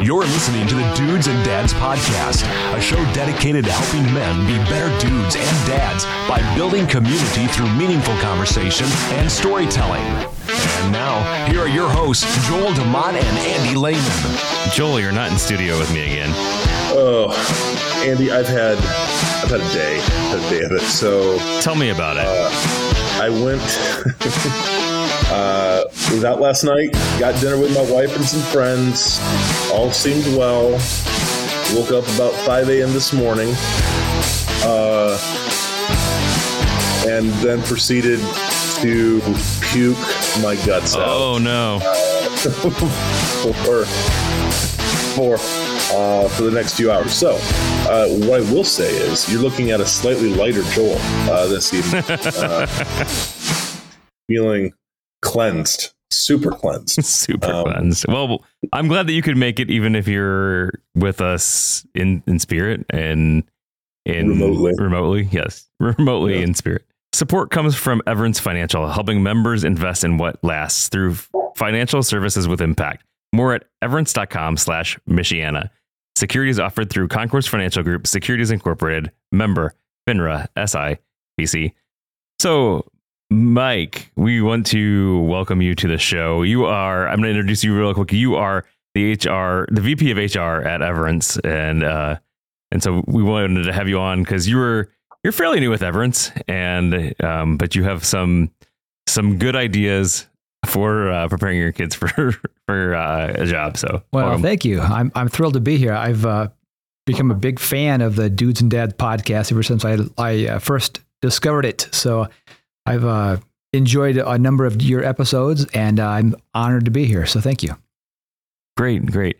You're listening to the Dudes and Dads Podcast, a show dedicated to helping men be better dudes and dads by building community through meaningful conversation and storytelling. And now, here are your hosts, Joel DeMont and Andy Lehman. Joel, you're not in studio with me again. Oh, Andy, I've had I've had a day, a day of it. So Tell me about it. Uh, I went uh, was out last night, got dinner with my wife and some friends. All seemed well. Woke up about 5 a.m. this morning, uh, and then proceeded to puke my guts out. oh no. for for uh, for the next few hours. So, uh, what I will say is, you're looking at a slightly lighter Joel uh, this evening, uh, feeling cleansed, super cleansed. Super Um, cleansed. Well, I'm glad that you could make it, even if you're with us in in spirit and in Remotely. Remotely, yes, remotely Yeah. in spirit. Support comes from Everence Financial, helping members invest in what lasts through financial services with impact. More at everence.com slash Michiana. Securities offered through Concourse Financial Group, Securities Incorporated, member, FINRA, SI, PC. So, Mike, we want to welcome you to the show. You are, I'm going to introduce you real quick. You are the HR, the VP of HR at Everence. And, uh, and so we wanted to have you on because you were, you're fairly new with Everence and, um, but you have some, some good ideas for uh, preparing your kids for, for uh, a job. So, Well, thank you. I'm I'm thrilled to be here. I've uh, become a big fan of the Dudes and Dads podcast ever since I I uh, first discovered it. So I've uh, enjoyed a number of your episodes, and I'm honored to be here. So thank you. Great, great.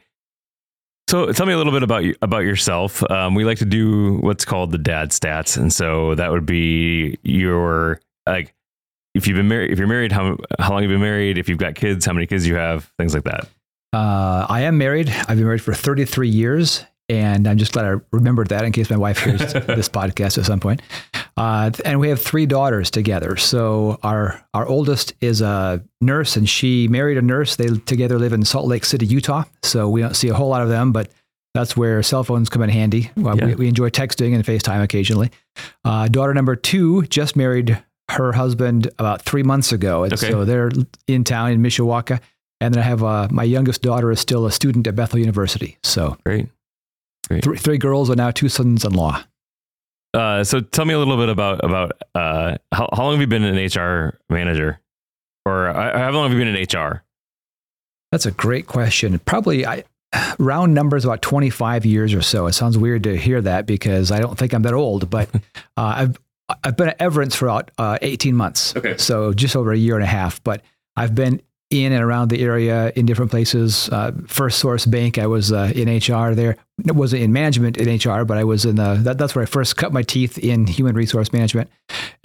So tell me a little bit about you, about yourself. Um, we like to do what's called the dad stats, and so that would be your like if you've been married, if you're married, how how long you've been married, if you've got kids, how many kids you have, things like that. Uh, I am married. I've been married for 33 years, and I'm just glad I remembered that in case my wife hears this podcast at some point. Uh, and we have three daughters together. So our our oldest is a nurse, and she married a nurse. They together live in Salt Lake City, Utah. So we don't see a whole lot of them, but that's where cell phones come in handy. Well, Yeah. we, we enjoy texting and FaceTime occasionally. Uh, daughter number two just married her husband about three months ago, and Okay. so they're in town in Mishawaka. And then I have uh, my youngest daughter is still a student at Bethel University. So Great. Three, three girls and now two sons-in-law. Uh, so tell me a little bit about about uh, how how long have you been an HR manager, or uh, how long have you been in HR? That's a great question. Probably I round numbers about 25 years or so. It sounds weird to hear that because I don't think I'm that old, but uh, I've I've been at Everence for about uh, 18 months. Okay. So just over a year and a half, but I've been in and around the area in different places. Uh, 1st Source Bank, I was uh, in HR there. It wasn't in management in HR, but I was in the, that, that's where I first cut my teeth in human resource management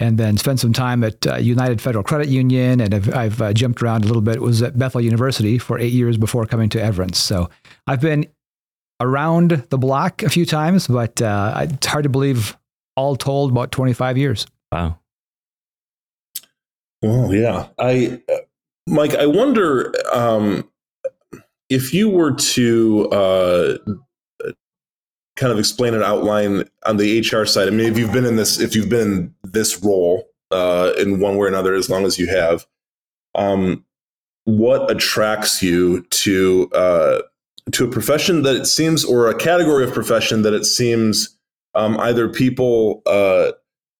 and then spent some time at uh, United Federal Credit Union. And I've, I've uh, jumped around a little bit, was at Bethel University for eight years before coming to Everence. So I've been around the block a few times, but uh, it's hard to believe all told about 25 years. Wow. Well, yeah. I, uh, Mike, I wonder um, if you were to uh, kind of explain an outline on the HR side. I mean, if you've been in this, if you've been in this role uh, in one way or another, as long as you have, um, what attracts you to uh, to a profession that it seems, or a category of profession that it seems um, either people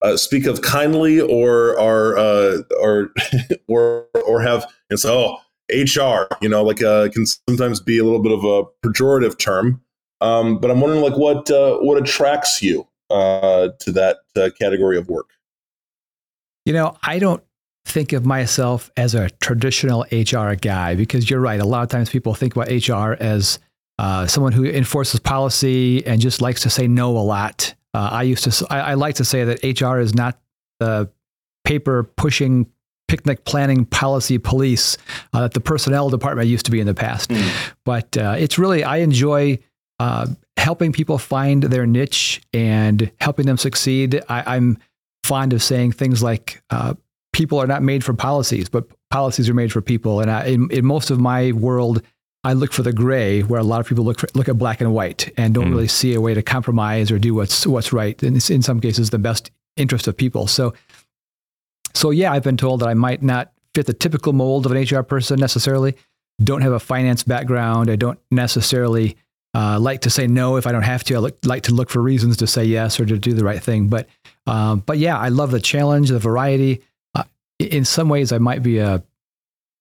uh, speak of kindly or are uh, or or or have and so oh, HR, you know, like uh, can sometimes be a little bit of a pejorative term. Um, but I'm wondering, like, what uh, what attracts you uh, to that uh, category of work? You know, I don't think of myself as a traditional HR guy because you're right. A lot of times people think about HR as uh, someone who enforces policy and just likes to say no a lot. Uh, I used to, I, I like to say that HR is not the paper pushing, picnic planning policy police uh, that the personnel department used to be in the past. But uh, it's really, I enjoy uh, helping people find their niche and helping them succeed. I, I'm fond of saying things like, uh, people are not made for policies, but policies are made for people. And I, in, in most of my world, I look for the gray, where a lot of people look for, look at black and white and don't Mm. really see a way to compromise or do what's what's right. And it's in some cases the best interest of people. So, so yeah, I've been told that I might not fit the typical mold of an HR person necessarily. Don't have a finance background. I don't necessarily uh, like to say no if I don't have to. I look, like to look for reasons to say yes or to do the right thing. But, um, but yeah, I love the challenge, the variety. Uh, in some ways, I might be a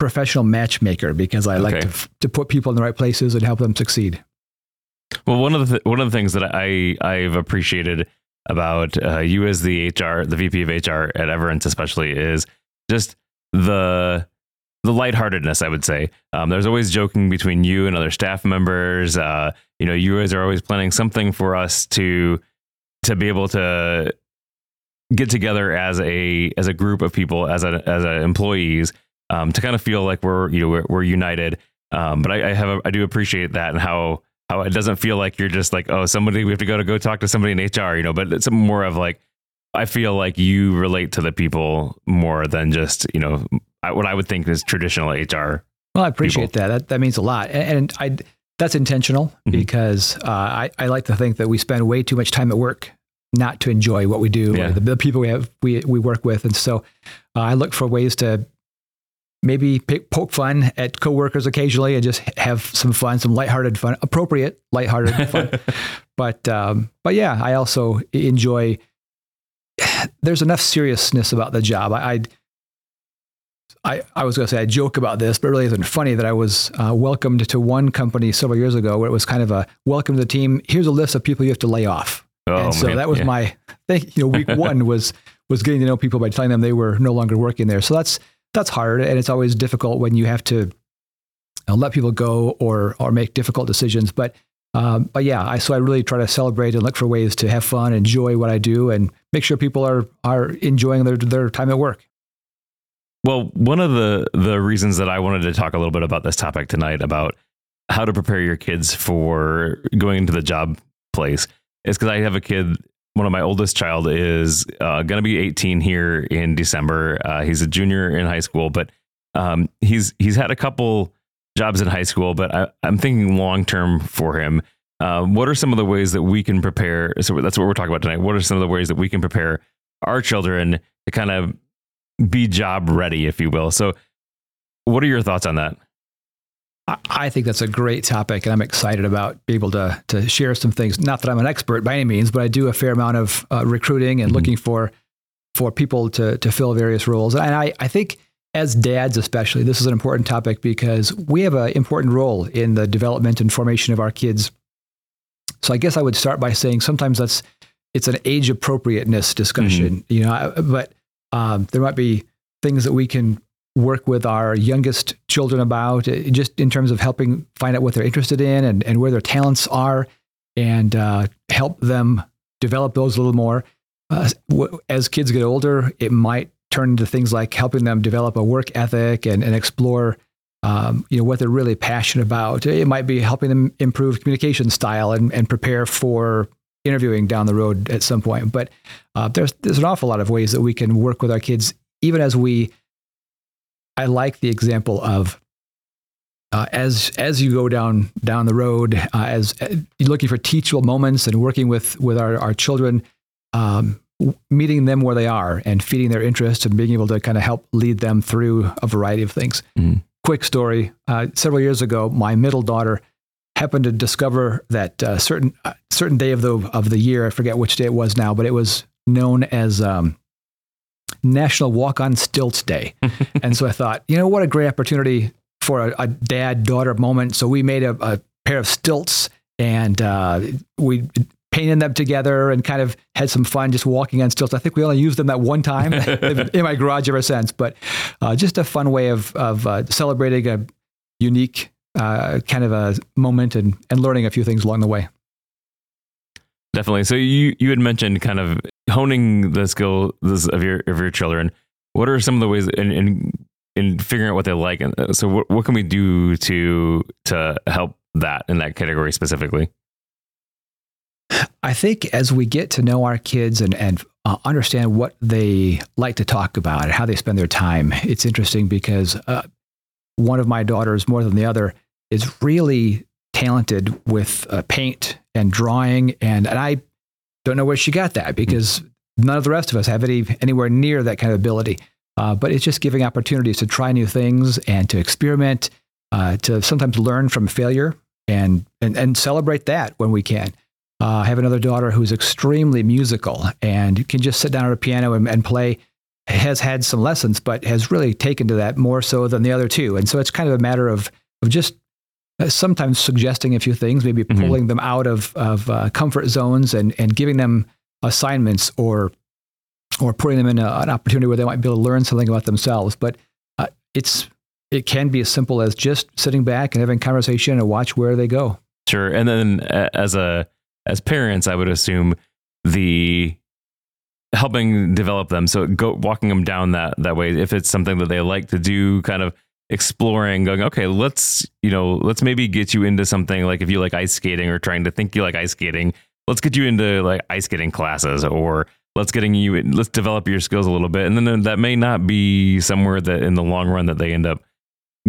professional matchmaker because I like Okay. to, to put people in the right places and help them succeed. Well, one of the th- one of the things that I I've appreciated about uh, you as the HR, the VP of HR at Everence, especially, is just the the lightheartedness. I would say um, there's always joking between you and other staff members. Uh, you know, you guys are always planning something for us to to be able to get together as a as a group of people as a as a employees um, to kind of feel like we're you know we're, we're united. Um, but I, I have a, I do appreciate that and how how it doesn't feel like you're just like oh somebody we have to go to go talk to somebody in HR you know but it's more of like I feel like you relate to the people more than just you know I, what I would think is traditional HR. Well, I appreciate that. That that means a lot, and, and I that's intentional Mhm. because uh, I I like to think that we spend way too much time at work not to enjoy what we do, Yeah. or the, the people we have we we work with, and so uh, I look for ways to maybe pick, poke fun at coworkers occasionally and just have some fun, some lighthearted fun, appropriate lighthearted fun. But um, but yeah, I also enjoy. There's enough seriousness about the job. I. I I, I was going to say I joke about this, but it really isn't funny that I was uh, welcomed to one company several years ago where it was kind of a welcome to the team. Here's a list of people you have to lay off. Oh, and so man. that was Yeah. my thing. You know, week one was was getting to know people by telling them they were no longer working there. So that's that's hard, and it's always difficult when you have to uh, let people go or or make difficult decisions. But um, but yeah, I so I really try to celebrate and look for ways to have fun, enjoy what I do, and make sure people are are enjoying their their time at work. Well, one of the the reasons that I wanted to talk a little bit about this topic tonight about how to prepare your kids for going into the job place is because I have a kid. One of my oldest child is uh, going to be 18 here in December. Uh, he's a junior in high school, but um, he's he's had a couple jobs in high school. But I, I'm thinking long term for him. Um, what are some of the ways that we can prepare? So that's what we're talking about tonight. What are some of the ways that we can prepare our children to kind of be job ready, if you will. So, what are your thoughts on that? I- think that's a great topic, and I'm excited about being able to to share some things. Not that I'm an expert by any means, but I do a fair amount of uh, recruiting and Mhm. looking for for people to to fill various roles. And I I think as dads, especially, this is an important topic because we have an important role in the development and formation of our kids. So I guess I would start by saying sometimes that's it's an age appropriateness discussion, you know. I- But um, there might be things that we can work with our youngest children about, uh, just in terms of helping find out what they're interested in and, and where their talents are, and uh, help them develop those a little more. Uh, as kids get older, it might turn into things like helping them develop a work ethic and, and explore. Um, you know what they're really passionate about. It might be helping them improve communication style and, and prepare for interviewing down the road at some point. But uh, there's there's an awful lot of ways that we can work with our kids, even as we I like the example of uh, as as you go down down the road, uh, as uh, looking for teachable moments and working with with our our children, um, w- meeting them where they are and feeding their interests and being able to kind of help lead them through a variety of things. Mhm. Quick story: uh, several years ago, my middle daughter happened to discover that uh, certain uh, certain day of the of the year, I forget which day it was now, but it was known as um, National Walk on Stilts Day. and so I thought, you know, what a great opportunity for a, a dad daughter moment. So we made a, a pair of stilts and uh, we painted them together and kind of had some fun just walking on stilts. I think we only used them that one time in my garage ever since, but uh, just a fun way of, of uh, celebrating a unique uh, kind of a moment and, and learning a few things along the way. Definitely. So you you had mentioned kind of honing the skills of your of your children. What are some of the ways in in, in figuring out what they like? And uh, so what what can we do to to help that in that category specifically? I think as we get to know our kids and, and uh, understand what they like to talk about and how they spend their time, it's interesting because uh, one of my daughters, more than the other, is really talented with uh, paint and drawing, and and I don't know where she got that because none of the rest of us have any anywhere near that kind of ability. Uh, but it's just giving opportunities to try new things and to experiment, uh, to sometimes learn from failure and, and, and celebrate that when we can. Uh, I have another daughter who's extremely musical and can just sit down at a piano and, and play. Has had some lessons, but has really taken to that more so than the other two. And so it's kind of a matter of, of just sometimes suggesting a few things, maybe Mhm. pulling them out of, of uh, comfort zones and, and giving them assignments or or putting them in a, an opportunity where they might be able to learn something about themselves. But uh, it's it can be as simple as just sitting back and having conversation and watch where they go. Sure. And then uh, as a as parents, I would assume the helping develop them. So go walking them down that that way. If it's something that they like to do, kind of exploring, going, okay, let's you know, let's maybe get you into something like if you like ice skating or trying to think you like ice skating, let's get you into like ice skating classes or let's getting you let's develop your skills a little bit. And then that may not be somewhere that in the long run that they end up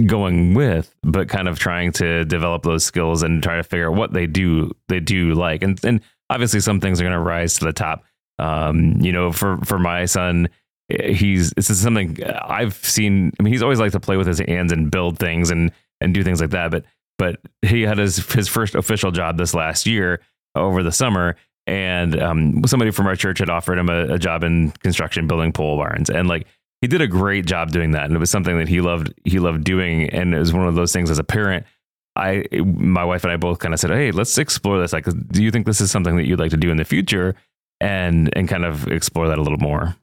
going with but kind of trying to develop those skills and try to figure out what they do they do like. And and obviously some things are going to rise to the top. Um you know for for my son he's this is something i've seen i mean he's always liked to play with his hands and build things and and do things like that but but he had his his first official job this last year over the summer and um, somebody from our church had offered him a, a job in construction building pole barns and like he did a great job doing that and it was something that he loved he loved doing and it was one of those things as a parent i my wife and i both kind of said hey let's explore this like do you think this is something that you'd like to do in the future? and and kind of explore that a little more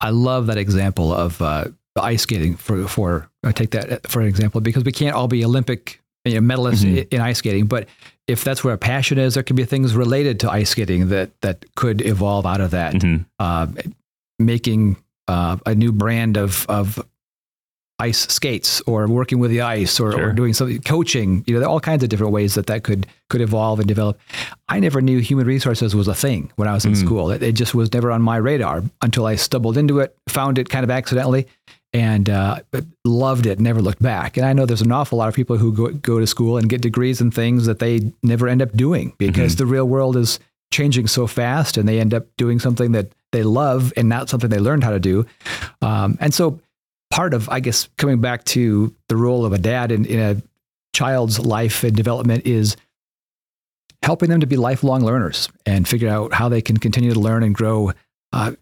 I love that example of uh, ice skating for for I take that for an example because we can't all be Olympic you know, medalists Mhm. i- in ice skating, but if that's where a passion is, there could be things related to ice skating that that could evolve out of that. Mhm. Uh, making uh, a new brand of of ice skates or working with the ice or, or doing something coaching you know there are all kinds of different ways that that could could evolve and develop. I never knew human resources was a thing when i was in Mm. school. It, it just was never on my radar until i stumbled into it found it kind of accidentally and uh, loved it never looked back. And i know there's an awful lot of people who go, go to school and get degrees in things that they never end up doing because the real world is changing so fast and they end up doing something that they love and not something they learned how to do. Um, and so part of, I guess, coming back to the role of a dad in, in a child's life and development is helping them to be lifelong learners and figure out how they can continue to learn and grow. Uh,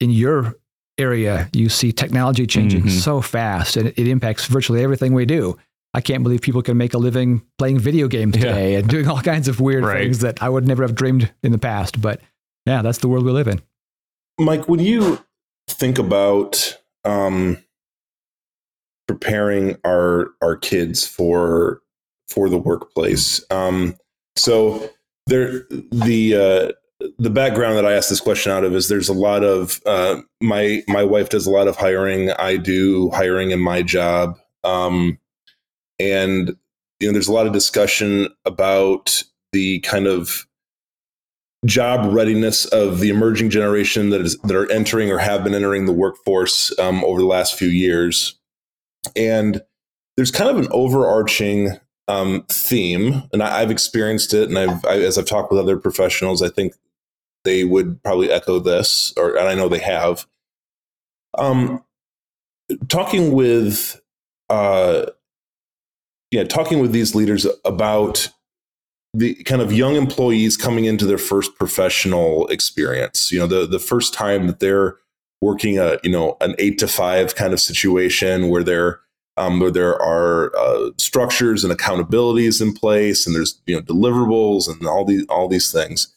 in your area, you see technology changing Mhm. so fast and it, it impacts virtually everything we do. I can't believe people can make a living playing video games Yeah. today and doing all kinds of weird Right. things that I would never have dreamed in the past. But yeah, that's the world we live in. Mike, when you think about um, preparing our our kids for for the workplace, um, so there the uh, the background that I asked this question out of is there's a lot of uh, my my wife does a lot of hiring. I do hiring in my job, um, and you know there's a lot of discussion about the kind of job readiness of the emerging generation that is that are entering or have been entering the workforce um, over the last few years, and there's kind of an overarching um, theme, and I, I've experienced it, and I've I, as I've talked with other professionals, I think they would probably echo this, or and I know they have. Um, talking with, uh, yeah, talking with these leaders about the kind of young employees coming into their first professional experience. You know the the first time that they're working a you know an eight to five kind of situation where there um, where there are uh, structures and accountabilities in place and there's you know deliverables and all these all these things.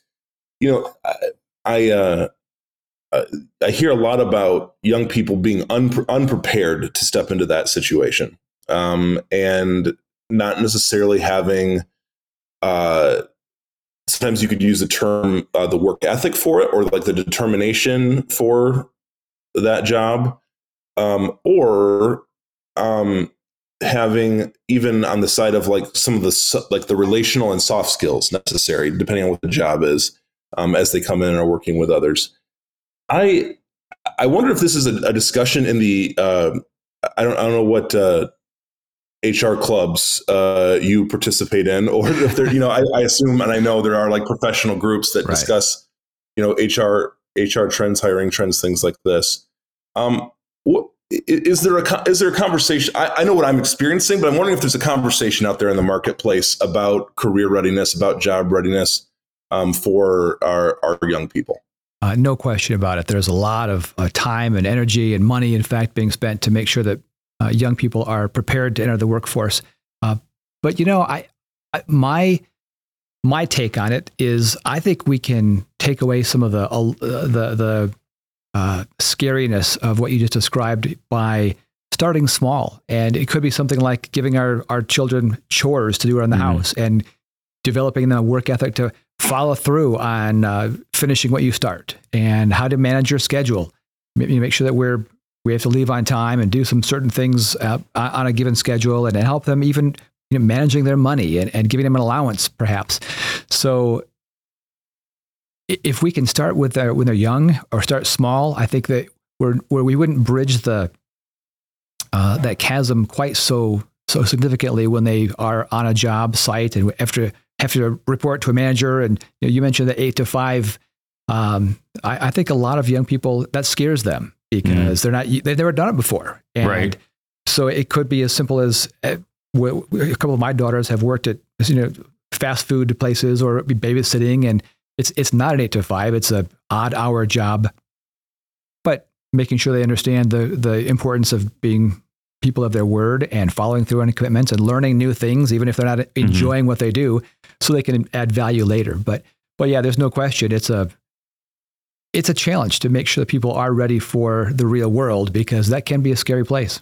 You know i i, uh, uh, I hear a lot about young people being unpre- unprepared to step into that situation. Um, and not necessarily having uh, sometimes you could use the term uh, the work ethic for it or like the determination for that job um, or um, having even on the side of like some of the like the relational and soft skills necessary depending on what the job is um, as they come in and are working with others. I i wonder if this is a, a discussion in the uh, i don't i don't know what uh, HR clubs uh, you participate in, or if there, you know, I, I, assume and I know there are like professional groups that right. discuss, you know, HR HR trends, hiring trends, things like this. Um, what, is there a is there a conversation? I, I, know what I'm experiencing, but I'm wondering if there's a conversation out there in the marketplace about career readiness, about job readiness um, for our, our young people. Uh, no question about it. There's a lot of uh, time and energy and money, in fact, being spent to make sure that uh, young people are prepared to enter the workforce. Uh, but you know, I, I, my my take on it is, I think we can take away some of the uh, the the uh, scariness of what you just described by starting small. And it could be something like giving our, our children chores to do around the mm-hmm. house and developing the work ethic to follow through on uh, finishing what you start and how to manage your schedule. Maybe make sure that we're we have to leave on time and do some certain things uh, on a given schedule and help them even you know, managing their money and, and giving them an allowance perhaps. So if we can start with their, when they're young or start small, I think that we're, where we wouldn't bridge the uh, that chasm quite so so significantly when they are on a job site and to have to report to a manager. And you, know, you mentioned the eight to five. Um, I, I, think a lot of young people that scares them because mm. they're not they've never done it before, and right. so it could be as simple as uh, a couple of my daughters have worked at you know fast food places or babysitting and it's it's not an eight to five. It's a odd hour job, but making sure they understand the the importance of being people of their word and following through on commitments and learning new things, even if they're not mm-hmm. enjoying what they do, so they can add value later. But but yeah, there's no question. It's a it's a challenge to make sure that people are ready for the real world because that can be a scary place.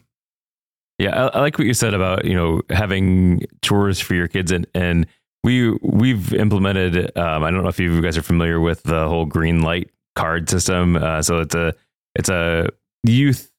Yeah, I, I like what you said about you know having chores for your kids and and we we've implemented. Um, I don't know if you guys are familiar with the whole Greenlight card system. Uh, so it's a it's a youth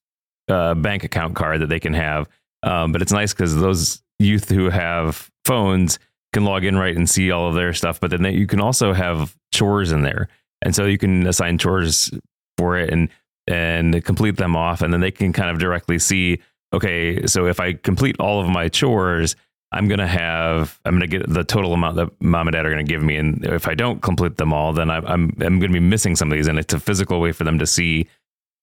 uh, bank account card that they can have. Um, but it's nice because those youth who have phones can log in right and see all of their stuff. But then they, you can also have chores in there, and so you can assign chores for it and and complete them off, and then they can kind of directly see. Okay, so if I complete all of my chores, I'm to have, I'm to get the total amount that mom and dad are to give me. And if I don't complete them all, then I'm, I'm, I'm to be missing some of these. And it's a physical way for them to see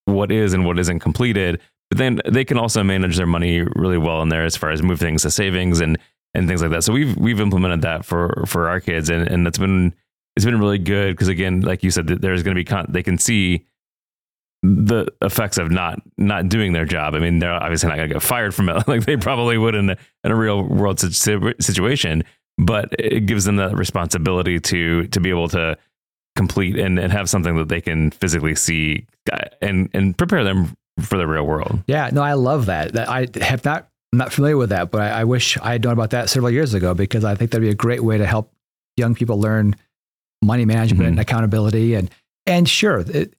what is and what isn't completed. But then they can also manage their money really well in there as far as move things to savings and, and things like that. So we've, we've implemented that for, for our kids and, and that's been, it's been really good because again, like you said, there's going to be, con- they can see the effects of not not doing their job. I mean, they're obviously not going to get fired from it like they probably would in a, in a real world situation, but it gives them that responsibility to to be able to complete and, and have something that they can physically see uh, and and prepare them for the real world. Yeah, no, I love that. That I have not I'm not familiar with that, but I, I wish I had known about that several years ago because I think that'd be a great way to help young people learn money management mm-hmm. and accountability and and sure. It,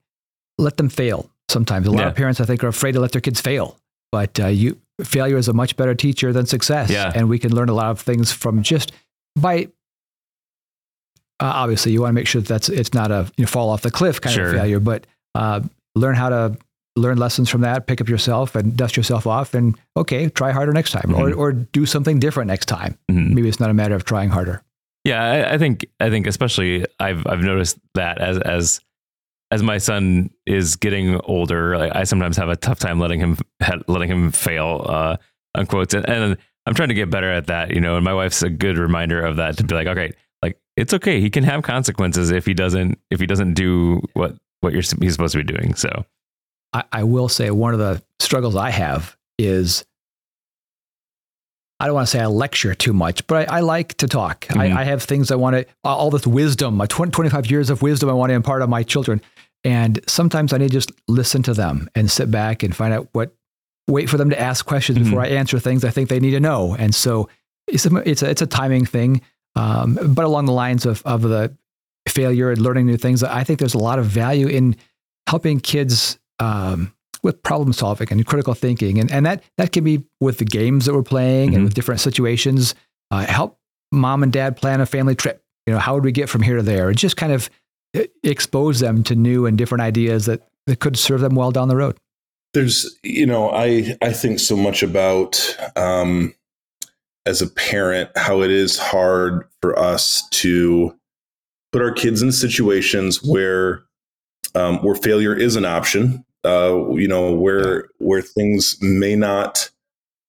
let them fail. Sometimes a lot yeah. of parents, I think, are afraid to let their kids fail. But uh, you, failure is a much better teacher than success. Yeah. And we can learn a lot of things from just by. Uh, obviously, you want to make sure that that's it's not a you know, fall off the cliff kind sure. of failure, but uh, learn how to learn lessons from that, pick up yourself and dust yourself off, and okay, try harder next time, mm-hmm. or or do something different next time. Mm-hmm. Maybe it's not a matter of trying harder. Yeah, I, I, think I think especially I've I've noticed that as as as my son is getting older, I, I sometimes have a tough time letting him letting him fail, uh, unquote. And, and I'm trying to get better at that, you know. And my wife's a good reminder of that to be like, okay, like it's okay. He can have consequences if he doesn't if he doesn't do what what you're he's supposed to be doing. So, I, I will say one of the struggles I have is I don't want to say I lecture too much, but I, I like to talk. Mm-hmm. I, I, have things I want to, all this wisdom, my 20, 25 years of wisdom I want to impart on my children. And sometimes I need to just listen to them and sit back and find out what, wait for them to ask questions mm-hmm. before I answer things I think they need to know. And so it's a, it's a, it's a timing thing. Um, but along the lines of, of the failure and learning new things, I think there's a lot of value in helping kids um, with problem solving and critical thinking. And, and that, that can be with the games that we're playing mm-hmm. and with different situations. Uh, help mom and dad plan a family trip. You know, how would we get from here to there? And just kind of expose them to new and different ideas that, that could serve them well down the road. There's, you know, I, I think so much about, um, as a parent how it is hard for us to put our kids in situations where um, where failure is an option. Uh, you know, where where things may not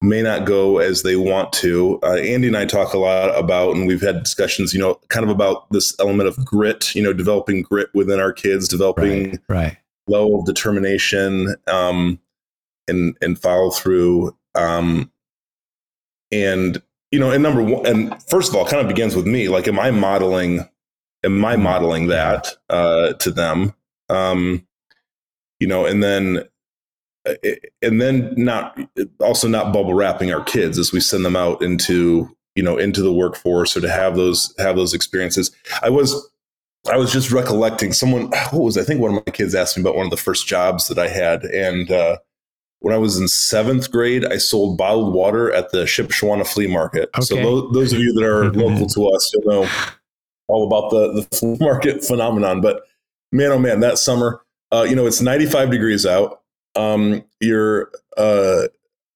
may not go as they want to. Uh, Andy and I talk a lot about, and we've had discussions, you know, kind of about this element of grit. You know, developing grit within our kids, developing Right. Right. level of determination um, and and follow through. Um, and you know, and number one, and first of all, kind of begins with me. Like, am I modeling? Am I modeling that uh, to them? Um, you know, and then uh, and then not also not bubble wrapping our kids as we send them out into you know into the workforce or to have those have those experiences. I was I was just recollecting someone, what was, I think one of my kids asked me about one of the first jobs that I had. And uh, when I was in seventh grade, I sold bottled water at the Shipshewana flea market. So Okay. those, those of you that are local to us, you'll know all about the, the flea market phenomenon. But man, oh man, that summer, uh, you know, it's 95 degrees out. Um, you're, uh,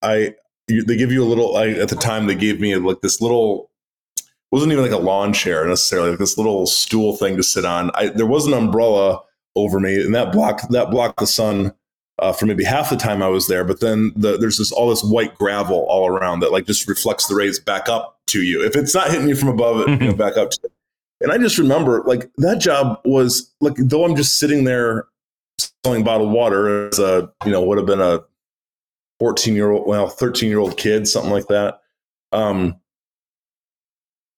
I, you, they give you a little, I, at the time they gave me like this little wasn't even like a lawn chair necessarily, like this little stool thing to sit on. I, there was an umbrella over me, and that blocked that blocked the sun uh, for maybe half the time I was there. But then the, there's this all this white gravel all around that like just reflects the rays back up to you. If it's not hitting you from above, it you know, back up to you. And I just remember like that job was like though I'm just sitting there selling bottled water as a you know would have been a 14 year old well 13 year old kid something like that. Um,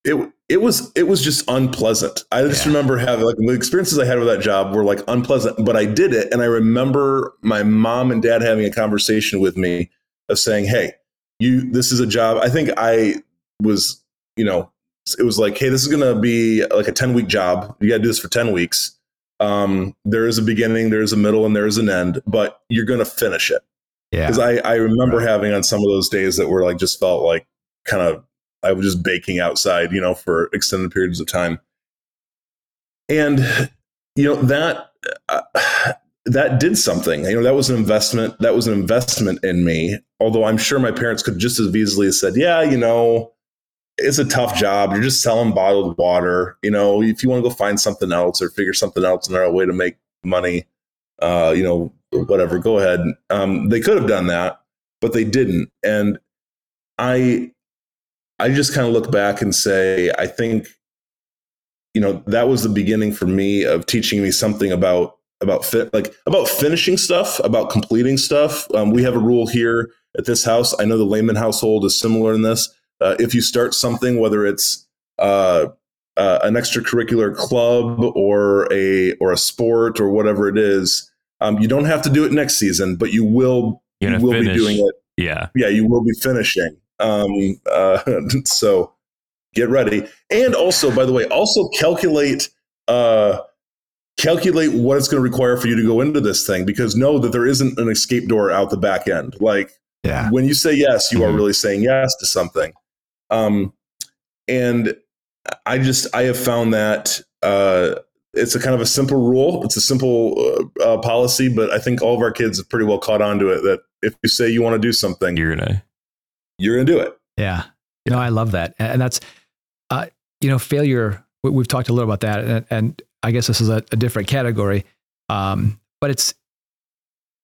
it it was it was just unpleasant. I just Yeah. remember having like the experiences I had with that job were like unpleasant, but I did it, and I remember my mom and dad having a conversation with me of saying, "Hey, you this is a job." I think I was, you know, it was like, "Hey, this is going to be like a ten week job. You got to do this for ten weeks. Um, there is a beginning, there is a middle, and there is an end, but you're going to finish it." Yeah. because I, I remember Right. having on some of those days that were like just felt like kind of I was just baking outside, you know, for extended periods of time, and you know that uh, that did something. You know, that was an investment. That was an investment in me. Although I'm sure my parents could just as easily have said, "Yeah, you know." It's a tough job. You're just selling bottled water. You know, if you want to go find something else or figure something else and there a way to make money, uh, you know, whatever, go ahead. Um, they could have done that, but they didn't. And I, I just kind of look back and say, I think, you know, that was the beginning for me of teaching me something about about fit, like about finishing stuff, about completing stuff. Um, we have a rule here at this house. I know the Lehman household is similar in this. Uh, if you start something, whether it's uh, uh, an extracurricular club or a or a sport or whatever it is, um, you don't have to do it next season, but you will you will finish. be doing it. Yeah. Yeah, you will be finishing. Um, uh, so get ready, and also, by the way, also calculate uh, calculate what it's going to require for you to go into this thing because know that there isn't an escape door out the back end. Like yeah. when you say yes, you are Mhm. really saying yes to something. Um, and I just I have found that uh, it's a kind of a simple rule. It's a simple uh, uh, policy, but I think all of our kids have pretty well caught on to it. That if you say you want to do something, You're gonna. you're going to do it. Yeah. No, I love that. And that's, uh, you know, failure, we- we've talked a little about that. And, and I guess this is a, a different category. Um, but it's,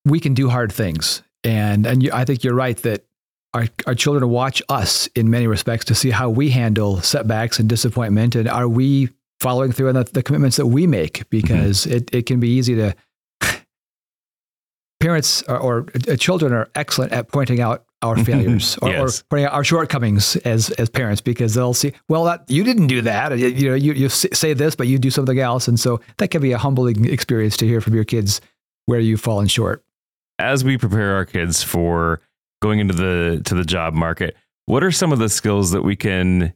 we can do hard things. And, and you, I think you're right that our, our children watch us in many respects to see how we handle setbacks and disappointment. And are we following through on the, the commitments that we make? Because it, it can be easy to, parents or, or uh, children are excellent at pointing out our failures or, Yes. or pointing out our shortcomings as as parents because they'll see well that you didn't do that you, you know you, you say this but you do something else and so that can be a humbling experience to hear from your kids where you've fallen short as we prepare our kids for going into the to the job market what are some of the skills that we can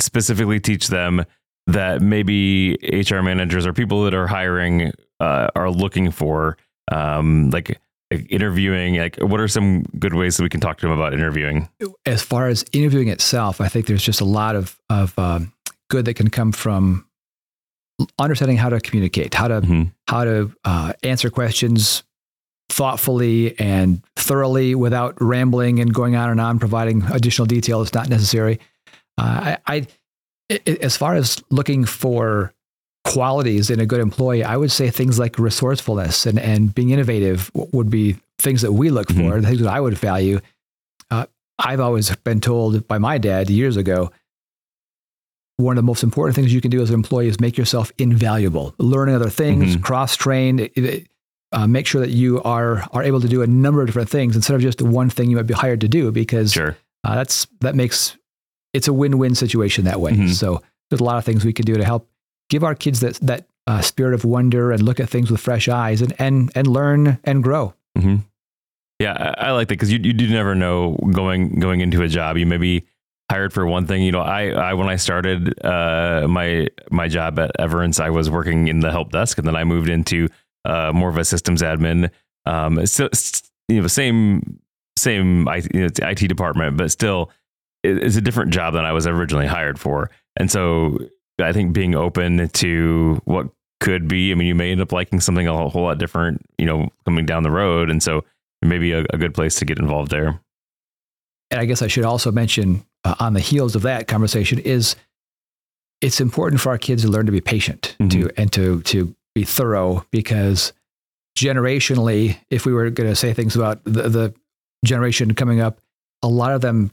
specifically teach them that maybe hr managers or people that are hiring uh, are looking for um, like, like interviewing like what are some good ways that we can talk to them about interviewing as far as interviewing itself i think there's just a lot of of um, good that can come from understanding how to communicate how to Mhm. how to uh, answer questions thoughtfully and thoroughly without rambling and going on and on, providing additional detail that's not necessary. Uh, I, I, as far as looking for qualities in a good employee, I would say things like resourcefulness and, and being innovative would be things that we look mm-hmm. for, things that I would value. Uh, I've always been told by my dad years ago one of the most important things you can do as an employee is make yourself invaluable. Learning other things, mm-hmm. cross train, uh, make sure that you are are able to do a number of different things instead of just one thing you might be hired to do. Because sure. uh, that's that makes it's a win win situation that way. Mm-hmm. So there's a lot of things we can do to help give our kids that that uh, spirit of wonder and look at things with fresh eyes and and and learn and grow. Mm-hmm. Yeah, I, I like that because you you do never know going going into a job. You maybe hired for one thing. You know, I, I when I started uh, my my job at Everence, I was working in the help desk, and then I moved into uh, more of a systems admin. Um, so you know, the same same IT, you know, IT department, but still, it's a different job than I was originally hired for. And so, I think being open to what could be. I mean, you may end up liking something a whole lot different, you know, coming down the road, and so maybe a, a good place to get involved there. And I guess I should also mention uh, on the heels of that conversation is it's important for our kids to learn to be patient mm-hmm. to and to to be thorough because generationally, if we were going to say things about the, the generation coming up, a lot of them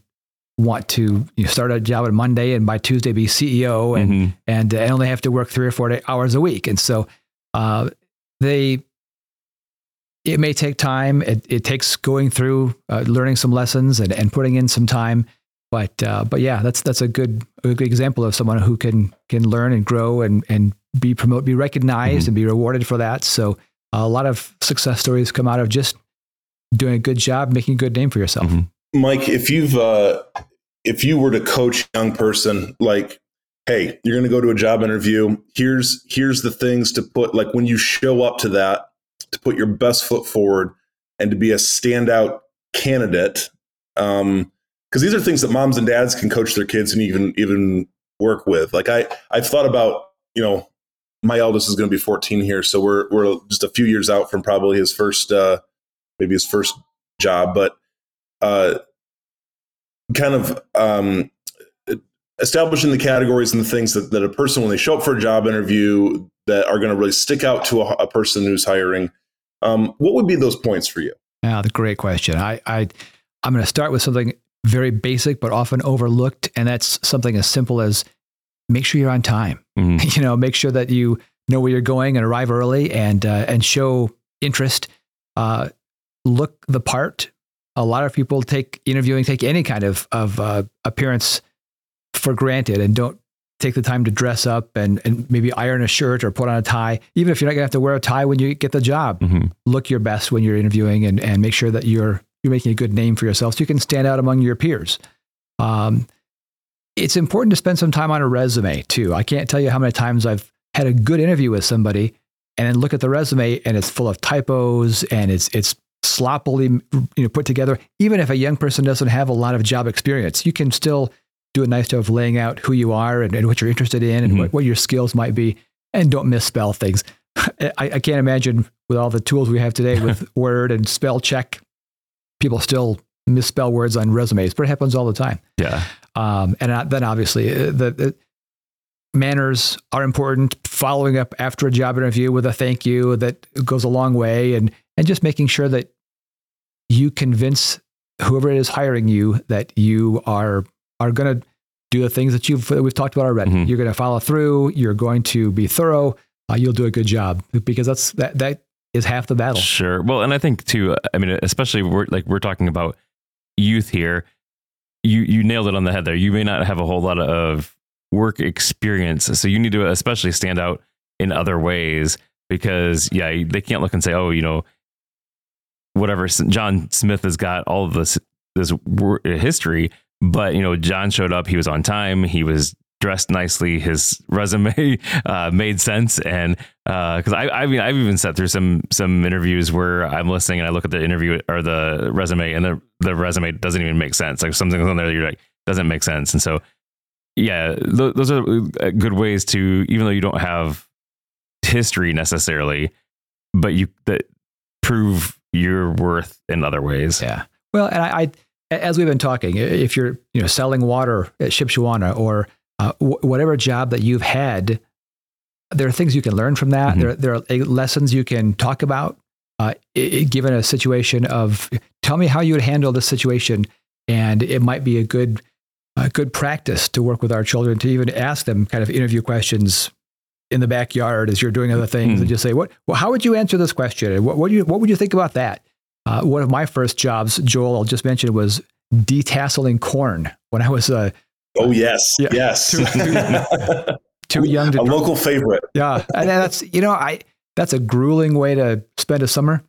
want to you know, start a job on Monday and by Tuesday be CEO and mm-hmm. and, and only have to work three or four hours a week, and so uh, they it may take time. It, it takes going through, uh, learning some lessons and, and putting in some time. But uh, but yeah, that's that's a good a good example of someone who can can learn and grow and and be promote, be recognized mm-hmm. and be rewarded for that. So a lot of success stories come out of just doing a good job, making a good name for yourself. Mm-hmm. Mike, if you've uh, if you were to coach a young person, like, hey, you're going to go to a job interview. Here's here's the things to put like when you show up to that to put your best foot forward and to be a standout candidate. Um, because these are things that moms and dads can coach their kids and even even work with. Like I I've thought about, you know, my eldest is going to be 14 here, so we're we're just a few years out from probably his first uh maybe his first job, but uh kind of um establishing the categories and the things that, that a person when they show up for a job interview that are going to really stick out to a, a person who's hiring um, what would be those points for you? Yeah, the great question. I, I I'm going to start with something very basic but often overlooked, and that's something as simple as make sure you're on time. Mm-hmm. You know, make sure that you know where you're going and arrive early and uh, and show interest. Uh, look the part. A lot of people take interviewing, take any kind of of uh, appearance for granted, and don't take the time to dress up and, and maybe iron a shirt or put on a tie. Even if you're not going to have to wear a tie when you get the job, mm-hmm. look your best when you're interviewing and, and make sure that you're you're making a good name for yourself so you can stand out among your peers. Um, it's important to spend some time on a resume too. I can't tell you how many times I've had a good interview with somebody and then look at the resume and it's full of typos and it's it's sloppily you know put together. Even if a young person doesn't have a lot of job experience, you can still do a nice job of laying out who you are and, and what you're interested in and mm-hmm. what, what, your skills might be, and don't misspell things. I, I, can't imagine with all the tools we have today with Word and spell check, people still misspell words on resumes, but it happens all the time. Yeah. Um, and then obviously uh, the, the, manners are important. Following up after a job interview with a thank you that goes a long way, and and just making sure that you convince whoever it is hiring you that you are are going to do the things that you've we've talked about already. Mm-hmm. You're going to follow through. You're going to be thorough. Uh, you'll do a good job because that's that that is half the battle. Sure. Well, and I think too. I mean, especially we're like we're talking about youth here. You you nailed it on the head there. You may not have a whole lot of work experience, so you need to especially stand out in other ways because yeah, they can't look and say, oh, you know, whatever. John Smith has got all of this this history but you know, John showed up. He was on time. He was dressed nicely. His resume uh, made sense, and because uh, I, I mean, I've even sat through some some interviews where I'm listening and I look at the interview or the resume, and the the resume doesn't even make sense. Like something's on there that you're like doesn't make sense, and so yeah, th- those are uh, good ways to even though you don't have history necessarily, but you that prove your worth in other ways. Yeah. Well, and I, I as we've been talking, if you're you know selling water at Shipshewana or uh, w- whatever job that you've had, there are things you can learn from that. Mhm. There, there are lessons you can talk about. Uh, i- i- given a situation of, tell me how you would handle this situation, and it might be a good, a good practice to work with our children to even ask them kind of interview questions in the backyard as you're doing other things, Hmm. and just say, what, well, how would you answer this question? And what, what do you, what would you think about that? Uh, one of my first jobs, Joel, I'll just mention, was detasseling corn when I was uh, Oh yes, Yeah. yes. Too- too young to a local favorite. yeah, and that's you know, I that's a grueling way to spend a summer,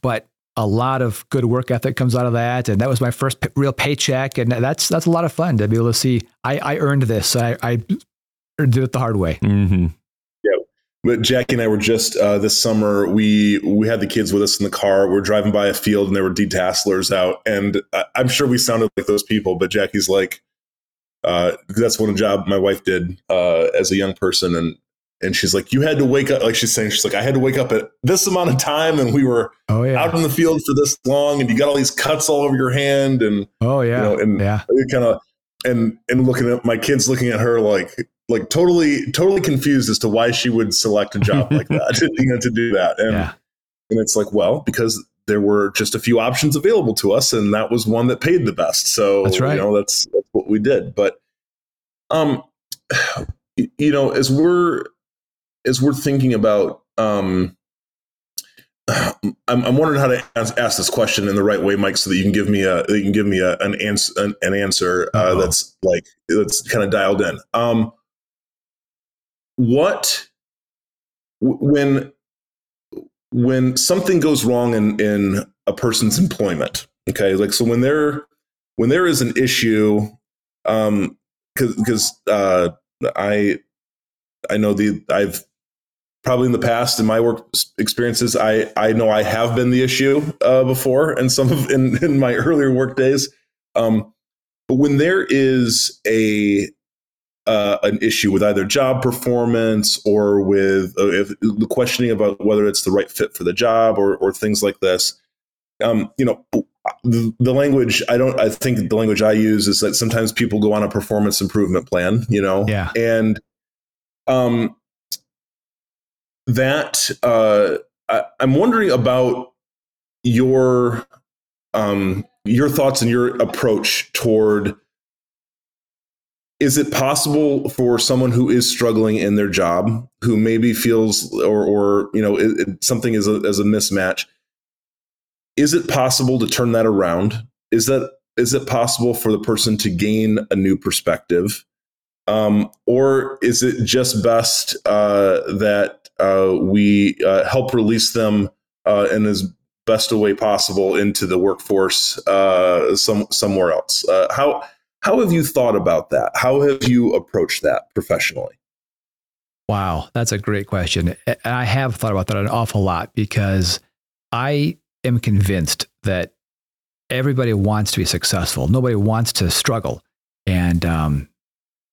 but a lot of good work ethic comes out of that, and that was my first p- real paycheck, and that's that's a lot of fun to be able to see. I, I earned this. I, I did it the hard way. hmm But Jackie and I were just uh, this summer. We we had the kids with us in the car. We are driving by a field, and there were detasslers out. And I, I'm sure we sounded like those people. But Jackie's like, uh, that's one job my wife did uh, as a young person, and and she's like, you had to wake up. Like she's saying, she's like, I had to wake up at this amount of time, and we were Oh yeah. out in the field for this long, and you got all these cuts all over your hand, and oh yeah. know, and- yeah. kind of and and looking at my kids looking at her like like totally totally confused as to why she would select a job like that you know to do that and Yeah. and it's like well because there were just a few options available to us and that was one that paid the best so That's right. you know that's that's what we did but um you know as we're as we're thinking about um I'm, I'm wondering how to ask, ask this question in the right way, Mike, so that you can give me a you can give me a, an answer an, an answer uh, Uh-oh. that's like that's kind of dialed in. Um, what when when something goes wrong in in a person's employment? Okay, like so when there when there is an issue, um, because uh, I I know the I've probably in the past in my work experiences i i know i have been the issue uh, before and some of in, in my earlier work days um, but when there is a uh, an issue with either job performance or with uh, if, the questioning about whether it's the right fit for the job or or things like this um, you know the, the language i don't i think the language i use is that sometimes people go on a performance improvement plan you know Yeah. and um that uh, I, I'm wondering about your um, your thoughts and your approach toward. Is it possible for someone who is struggling in their job, who maybe feels or, or you know it, it, something is a, as a mismatch? Is it possible to turn that around? Is that is it possible for the person to gain a new perspective? um, or is it just best uh, that uh, we uh, help release them uh, in as best a way possible into the workforce uh, some somewhere else? Uh, how how have you thought about that? How have you approached that professionally? Wow, that's a great question. And I have thought about that an awful lot because I am convinced that everybody wants to be successful. Nobody wants to struggle. And um,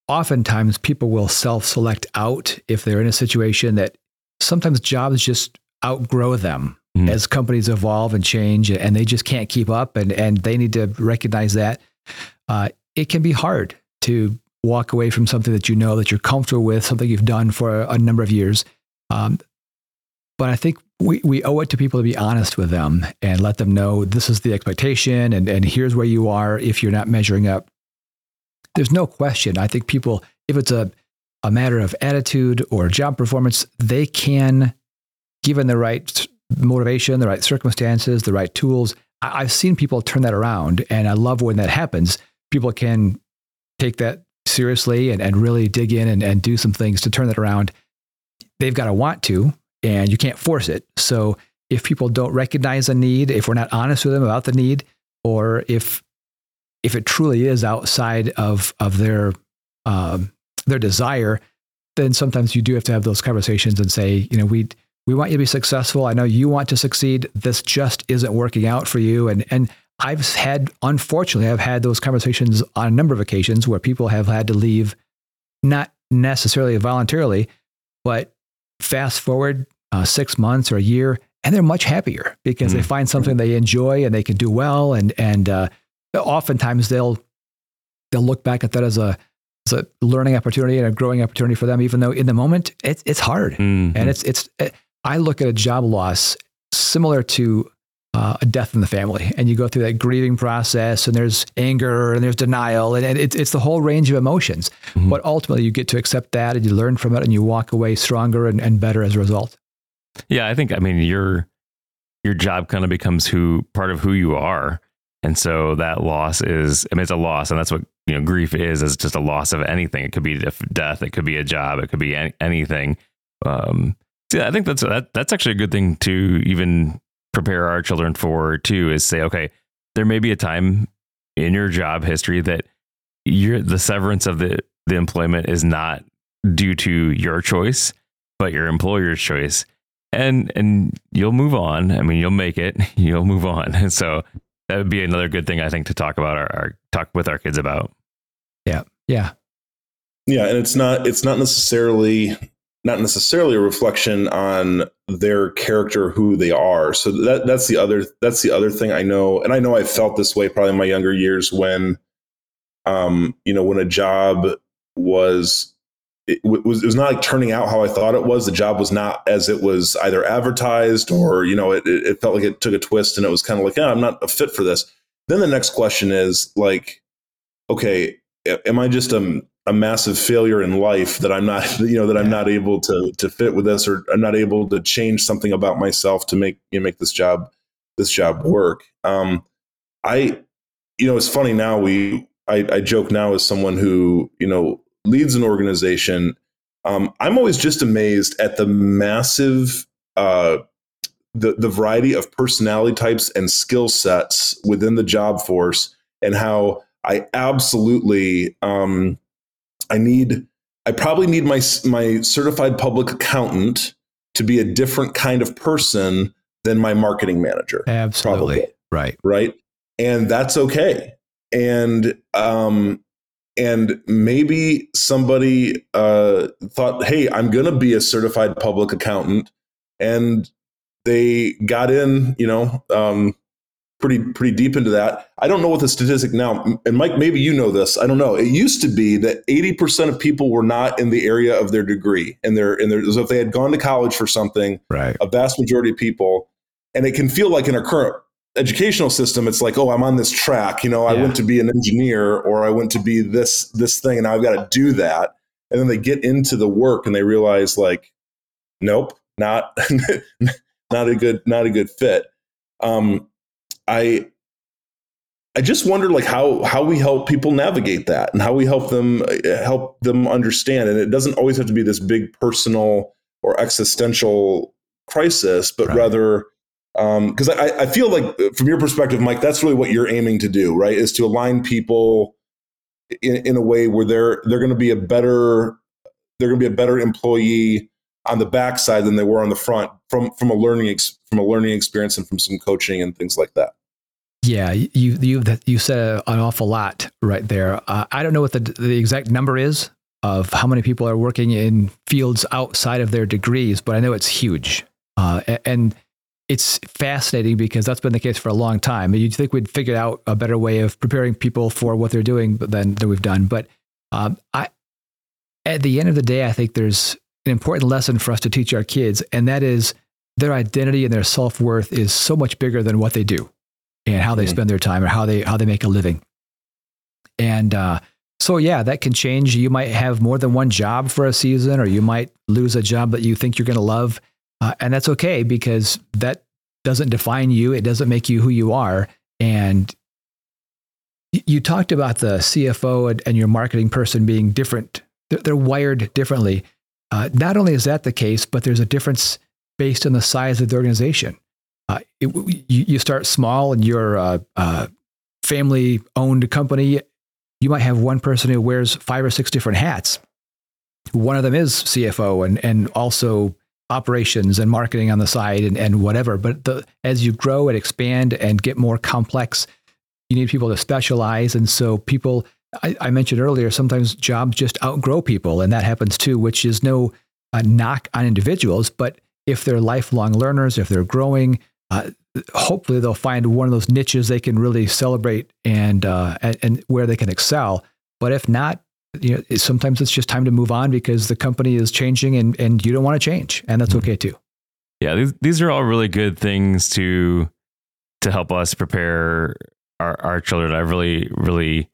oftentimes people will self select out if they're in a situation that sometimes jobs just outgrow them Mhm. as companies evolve and change and they just can't keep up and, and they need to recognize that. Uh, it can be hard to walk away from something that you know that you're comfortable with, something you've done for a, a number of years. Um, but I think we, we owe it to people to be honest with them and let them know this is the expectation and, and here's where you are if you're not measuring up. There's no question. I think people, if it's a, a matter of attitude or job performance, they can, given the right motivation, the right circumstances, the right tools, I, I've seen people turn that around. And I love when that happens. People can take that seriously and, and really dig in and, and do some things to turn that around. They've got to want to, and you can't force it. So if people don't recognize a need, if we're not honest with them about the need, or if if it truly is outside of of their um, their desire, then sometimes you do have to have those conversations and say, you know, we we want you to be successful. I know you want to succeed. This just isn't working out for you. And and I've had, unfortunately, I've had those conversations on a number of occasions where people have had to leave, not necessarily voluntarily, but fast forward uh, six months or a year, and they're much happier because mm-hmm. they find something they enjoy and they can do well. And and uh, oftentimes they'll they'll look back at that as a as a learning opportunity and a growing opportunity for them, even though in the moment it's it's hard mm-hmm. and it's it's. It, I look at a job loss similar to uh, a death in the family, and you go through that grieving process, and there's anger, and there's denial, and, and it's, it's the whole range of emotions. Mm-hmm. But ultimately, you get to accept that, and you learn from it, and you walk away stronger and, and better as a result. Yeah, I think I mean your your job kind of becomes who part of who you are, and so that loss is I mean it's a loss, and that's what you know grief is is just a loss of anything. It could be death, it could be a job, it could be any, anything. Um, so yeah, I think that's that, that's actually a good thing to even prepare our children for too is say, okay, there may be a time in your job history that your the severance of the the employment is not due to your choice, but your employer's choice. And and you'll move on. I mean, you'll make it. You'll move on. And so that would be another good thing I think to talk about our, our talk with our kids about. Yeah. Yeah. Yeah, and it's not it's not necessarily not necessarily a reflection on their character who they are. So that that's the other that's the other thing i know and i know i felt this way probably in my younger years when um you know when a job was it was it was not like turning out how i thought it was. The job was not as it was either advertised or you know it, it felt like it took a twist and it was kind of like yeah i'm not a fit for this. Then the next question is like okay am i just a a massive failure in life that I'm not, you know, that I'm not able to to fit with this, or I'm not able to change something about myself to make you know, make this job this job work. Um, I, you know, it's funny now. We I, I joke now as someone who you know leads an organization. Um, I'm always just amazed at the massive uh, the the variety of personality types and skill sets within the job force, and how I absolutely um, I need I probably need my my certified public accountant to be a different kind of person than my marketing manager. Absolutely. Probably. Right. Right. And that's okay. And um and maybe somebody uh thought, "Hey, I'm going to be a certified public accountant." And they got in, you know, um pretty pretty deep into that. I don't know what the statistic now, and Mike, maybe you know this. I don't know. It used to be that eighty percent of people were not in the area of their degree, and their and their so if they had gone to college for something, right? A vast majority of people, and it can feel like in our current educational system, it's like, oh, I'm on this track. You know, I went to be an engineer, or I went to be this this thing, and I've got to do that. And then they get into the work, and they realize, like, nope, not not a good not a good fit. Um, I I just wonder like how how we help people navigate that and how we help them uh, help them understand. And it doesn't always have to be this big personal or existential crisis, but right. rather because um, I, I feel like uh, from your perspective, Mike, that's really what you're aiming to do, right? Is to align people in, in a way where they're they're going to be a better they're going to be a better employee on the backside than they were on the front from from a learning ex, from a learning experience and from some coaching and things like that. Yeah, you you you said an awful lot right there. Uh, I don't know what the the exact number is of how many people are working in fields outside of their degrees, but I know it's huge. Uh, and it's fascinating because that's been the case for a long time. You'd think we'd figured out a better way of preparing people for what they're doing than, than we've done. But um, I, at the end of the day, I think there's an important lesson for us to teach our kids, and that is their identity and their self worth is so much bigger than what they do and how they mm-hmm. spend their time or how they how they make a living. And uh, so, yeah, that can change. You might have more than one job for a season, or you might lose a job that you think you're going to love, uh, and that's okay because that doesn't define you. It doesn't make you who you are. And you talked about the CFO and, and your marketing person being different. They're, they're wired differently. Uh, not only is that the case, but there's a difference based on the size of the organization. Uh, it, you, you, start small and you're a, a family owned company. You might have one person who wears five or six different hats. One of them is CFO and, and also operations and marketing on the side and, and whatever. But the, as you grow and expand and get more complex, you need people to specialize. And so people I, I, mentioned earlier, sometimes jobs just outgrow people, and that happens too, which is no uh, knock on individuals, but if they're lifelong learners, if they're growing, uh, hopefully they'll find one of those niches they can really celebrate and, uh, and, and where they can excel. But if not, you know, sometimes it's just time to move on because the company is changing and, and you don't want to change, and that's Mhm. okay too. Yeah, these these are all really good things to to help us prepare our our children. I really really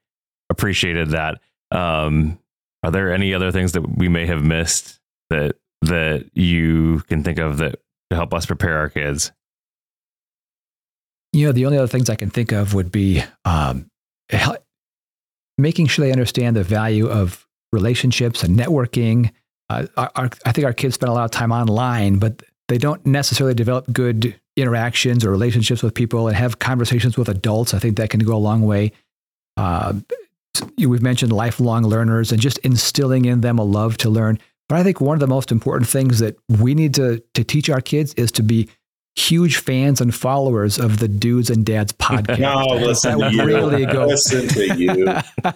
appreciated that. Um, are there any other things that we may have missed that that you can think of that to help us prepare our kids? You know, the only other things I can think of would be um, making sure they understand the value of relationships and networking. Uh, our, our, I think our kids spend a lot of time online, but they don't necessarily develop good interactions or relationships with people and have conversations with adults. I think that can go a long way. Uh, you- we've mentioned lifelong learners and just instilling in them a love to learn. But I think one of the most important things that we need to, to teach our kids is to be huge fans and followers of the Dudes and Dads podcast. No, listen That to you. really go- Listen to you.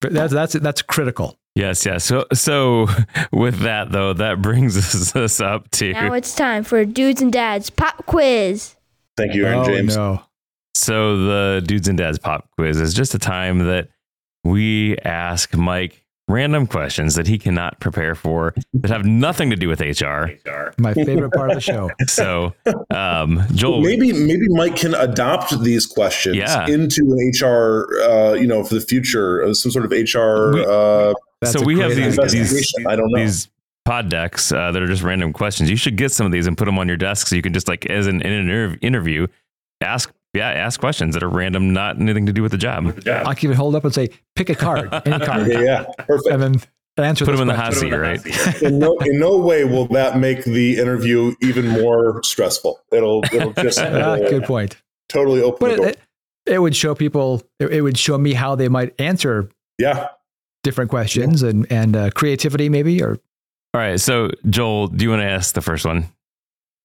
But that's that's that's critical. Yes, yes. So so with that though, that brings us, us up to Now it's time for Dudes and Dads Pop Quiz. Thank you, Aaron oh James. no! So the dudes and dads pop quiz is just a time that we ask Mike random questions that he cannot prepare for that have nothing to do with HR. My favorite part of the show. So, um, Joel, Maybe maybe Mike can adopt these questions Yeah. into an HR, uh, you know, for the future, uh, some sort of HR We- uh, so we have these these. I don't know. these pod decks uh, that are just random questions. You should get some of these and put them on your desk so you can just like as an in an inter- interview ask yeah ask questions that are random, not anything to do with the job. Yeah. I'll keep it hold up and say, pick a card, any card, Okay, yeah, perfect. and then answer. Put them in the hot seat, right? in no, in no way will that make the interview even more stressful. It'll it'll just Ah, it'll good point. totally open But the door. it, it, it would show people. It, it would show me how they might answer yeah, different questions and and uh, creativity maybe or All right. So Joel, do you want to ask the first one?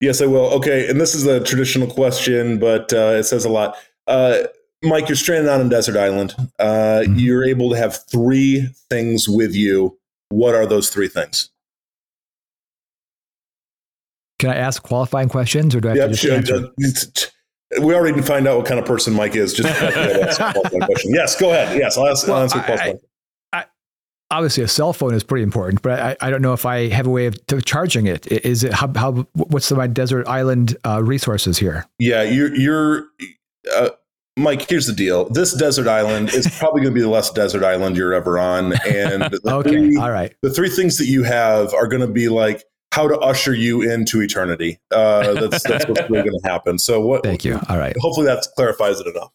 Yes, I will. Okay, and this is a traditional question, but uh, it says a lot. Uh, Mike, you're stranded on a desert island. Uh, Mhm. You're able to have three things with you. What are those three things? can I ask qualifying questions or do I have Yep, to just sure. answer? We already find out what kind of person Mike is. Just ask a qualifying question. Yes, go ahead. Yes, I'll, ask, I'll Well, answer I- qualifying. Obviously, a cell phone is pretty important, but I, I don't know if I have a way of charging it. Is it how, how what's the, my desert island uh, resources here? Yeah, you're you're uh, Mike. Here's the deal. This desert island is probably going to be the last desert island you're ever on, and Okay, three, all right. the three things that you have are going to be like how to usher you into eternity. Uh, that's that's what's really going to happen. So what? Thank you. All right. Hopefully that clarifies it enough.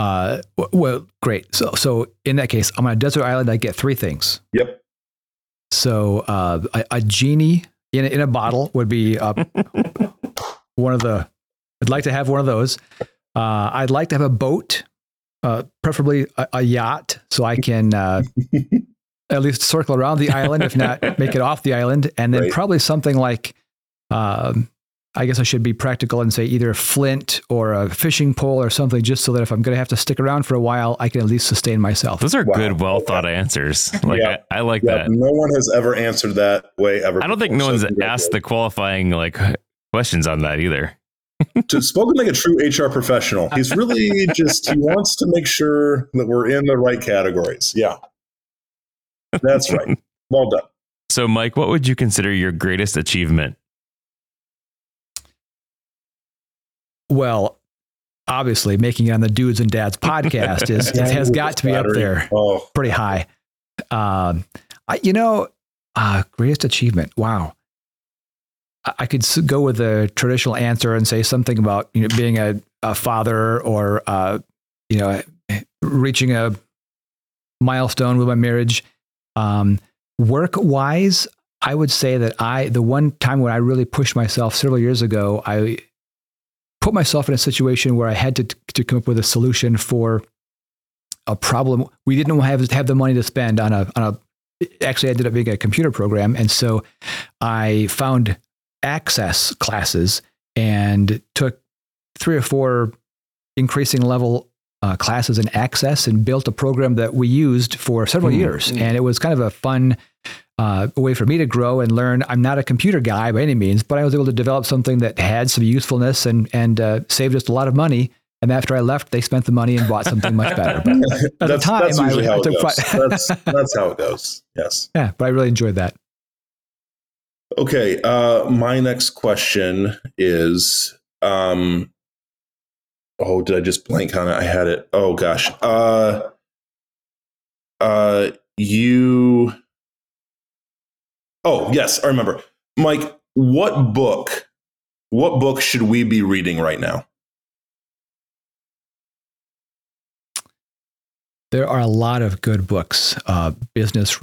Uh, well, great. So, so in that case, I'm on a desert island. I get three things. Yep. So, uh, a, a genie in a, in a bottle would be uh, one of the. I'd like to have one of those. Uh, I'd like to have a boat, uh, preferably a, a yacht, so I can uh, at least circle around the island, if not make it off the island, and then Right. probably something like. Um, I guess I should be practical and say either a flint or a fishing pole or something, just so that if I'm going to have to stick around for a while, I can at least sustain myself. Those are Wow. good, well thought answers. Like Yeah. I, I like Yeah, that. no one has ever answered that way ever. I don't think no so one's asked the qualifying like questions on that either. Just spoken like a true HR professional. He's really just he wants to make sure that we're in the right categories. Yeah, that's right. Well done. So, Mike, what would you consider your greatest achievement? Well, obviously, making it on the Dudes and Dads podcast is it has got to be up there, Oh, pretty high. Um, I, you know, uh, greatest achievement. Wow. I, I could go with the traditional answer and say something about you know being a, a father or uh, you know reaching a milestone with my marriage. Um, work wise, I would say that I the one time when I really pushed myself several years ago, I put myself in a situation where I had to to come up with a solution for a problem. We didn't have have the money to spend on a on a. Actually, I ended up being a computer program, and so I found access classes and took three or four increasing level uh, classes in access and built a program that we used for several Hmm. years. And it was kind of a fun uh, a way for me to grow and learn. I'm not a computer guy by any means, but I was able to develop something that had some usefulness and and uh, saved us a lot of money. And after I left, they spent the money and bought something much better. But at the time, that's I, I how it took goes. that's, that's how it goes. Yes. yeah, but I really enjoyed that. Okay. Uh, my next question is, um, oh, did I just blank on it? I had it. Oh gosh. Uh, uh, you. Oh yes, I remember. Mike, what book? What book should we be reading right now? There are a lot of good books, uh, business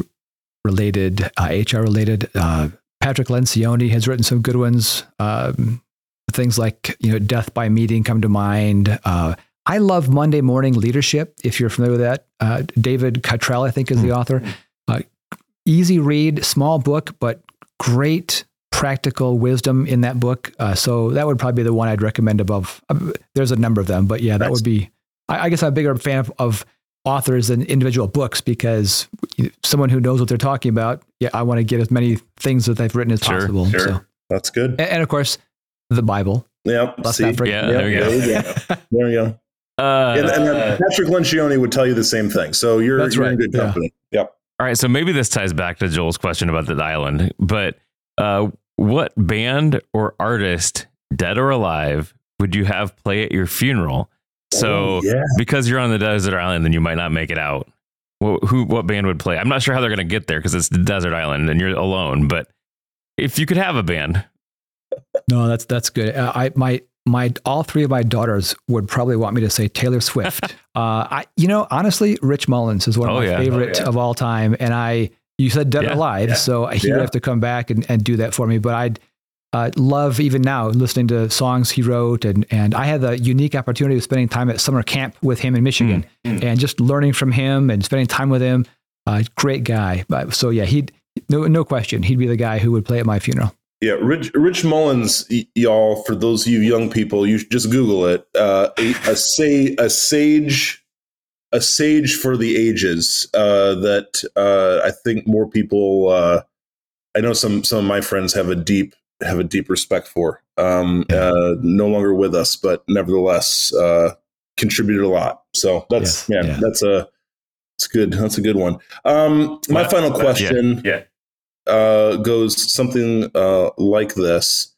related, uh, HR related. Uh, Patrick Lencioni has written some good ones. Um, things like you know, Death by Meeting come to mind. Uh, I love Monday Morning Leadership. If you're familiar with that, uh, David Cottrell, I think, is the author. Uh, easy read, small book, but great practical wisdom in that book. Uh, so that would probably be the one I'd recommend above. Uh, there's a number of them, but yeah, that Nice. would be. I, I guess I'm a bigger fan of, of authors than individual books because someone who knows what they're talking about, yeah, I want to get as many things that they've written as Sure, possible. sure. So, That's good. and, and of course, the Bible. Yep. Let's see? not forget. Yeah, there we go. There we go. There we go. Uh, And, and then Patrick Lencioni would tell you the same thing. So you're, That's you're in right, good yeah. company. Yep. All right, so maybe this ties back to Joel's question about the island, but uh, what band or artist, dead or alive, would you have play at your funeral? So, Oh, yeah. because you're on the desert island, then you might not make it out. Well, who, what band would play? I'm not sure how they're going to get there because it's the desert island and you're alone. But if you could have a band, No, that's that's good. Uh, I my my all three of my daughters would probably want me to say Taylor Swift. uh, I you know honestly, Rich Mullins is one of Oh, my yeah. favorite Oh, yeah. of all time, and I you said Dead Yeah, Alive, yeah, so he yeah. would have to come back and, and do that for me. But I'd uh, love even now listening to songs he wrote, and and I had the unique opportunity of spending time at summer camp with him in Michigan, Mm, and just learning from him and spending time with him. Uh, great guy. But, so yeah, he'd no no question he'd be the guy who would play at my funeral. Yeah, Rich, Rich Mullins, y- y'all. For those of you young people, you should just Google it. Uh, a, a say a sage, a sage for the ages. Uh, that uh, I think more people. Uh, I know some some of my friends have a deep have a deep respect for. Um, uh, no longer with us, but nevertheless uh, contributed a lot. So that's Yes, man, yeah. that's a it's good. That's a good one. Um, my What- final what- question yeah. Uh, goes something uh, like this.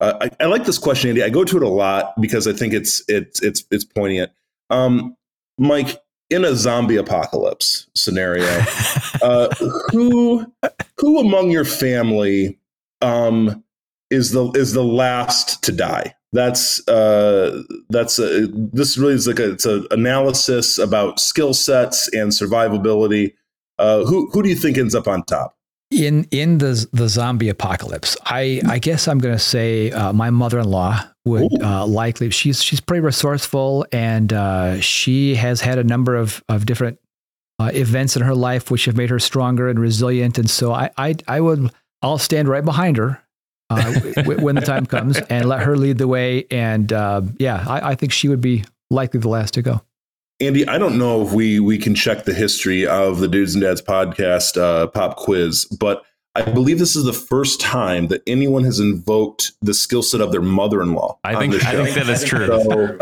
Uh, I, I like this question, Andy. I go to it a lot because I think it's it's it's it's poignant. Um, Mike, in a zombie apocalypse scenario, uh, who who among your family um, is the is the last to die? That's uh, that's a, this really is like a it's an analysis about skill sets and survivability. Uh, who who do you think ends up on top? In in the the zombie apocalypse i i guess i'm going to say uh, my mother-in-law would uh, likely she's she's pretty resourceful and uh, she has had a number of of different uh, events in her life which have made her stronger and resilient and so i i, I would i'll stand right behind her uh, w- when the time comes and let her lead the way and uh, yeah I, I think she would be likely the last to go Andy, I don't know if we we can check the history of the Dudes and Dads podcast uh, pop quiz, but I believe this is the first time that anyone has invoked the skill set of their mother-in-law. I think I think that is true. So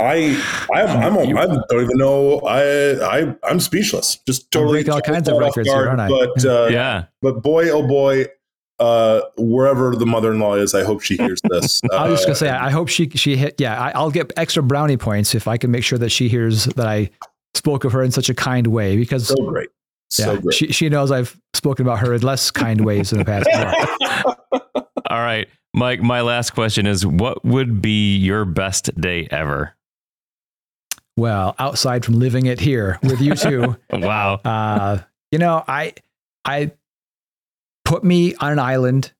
I I'm, I'm I don't even know I I I'm speechless. Just totally all kinds of records here, aren't I? But uh, yeah. but boy oh boy, uh, wherever the mother-in-law is, I hope she hears this. I was just Uh, gonna say, I hope she she hit. Yeah, I, I'll get extra brownie points if I can make sure that she hears that I spoke of her in such a kind way because so great, so yeah, great. she she knows I've spoken about her in less kind ways in the past. All right, Mike. My last question is: What would be your best day ever? Well, outside from living it here with you two, Wow. uh, you know, I I put me on an island,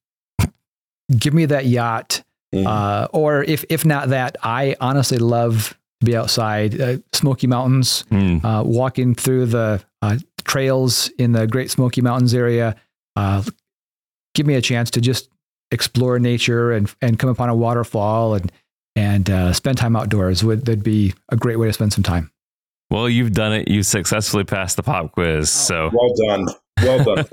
give me that yacht, Mhm. uh, or if if not that, I honestly love to be outside, uh, Smoky Mountains. Hmm. uh, walking through the uh, trails in the Great Smoky Mountains area. Uh, give me a chance to just explore nature and and come upon a waterfall and and uh, spend time outdoors. Would that'd be a great way to spend some time. Well, you've done it. You successfully passed the pop quiz. So well done. Well done.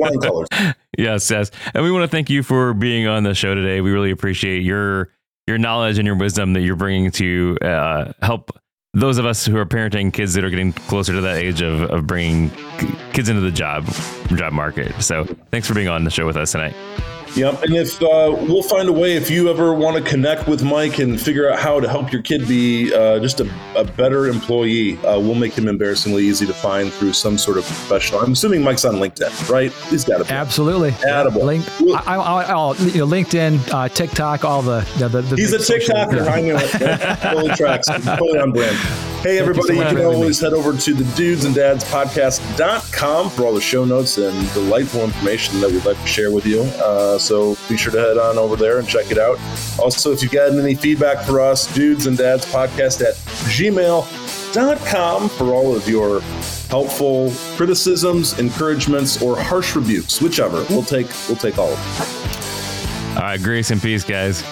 Yes, yes. And we want to thank you for being on the show today. We really appreciate your your knowledge and your wisdom that you're bringing to uh, help those of us who are parenting kids that are getting closer to that age of, of bringing kids into the job job market. So thanks for being on the show with us tonight. Yep. And if uh, we'll find a way, if you ever want to connect with Mike and figure out how to help your kid be uh, just a, a, better employee, uh, we'll make him embarrassingly easy to find through some sort of professional. I'm assuming Mike's on LinkedIn, right? He's got to be. absolutely. Addable. Link, I, I, I'll, you know, LinkedIn, uh, TikTok, all the. the, the He's a TikToker. Yeah. I know it. totally tracks. Totally on brand. Hey, everybody, you can always head over to the dudes and dads podcast.com for all the show notes and delightful information that we'd like to share with you. Uh, so be sure to head on over there and check it out. Also, if you've got any feedback for us, dudes and dads podcast at gmail.com for all of your helpful criticisms, encouragements, or harsh rebukes, whichever. We'll take we'll take all of them. All right, grace and peace, guys.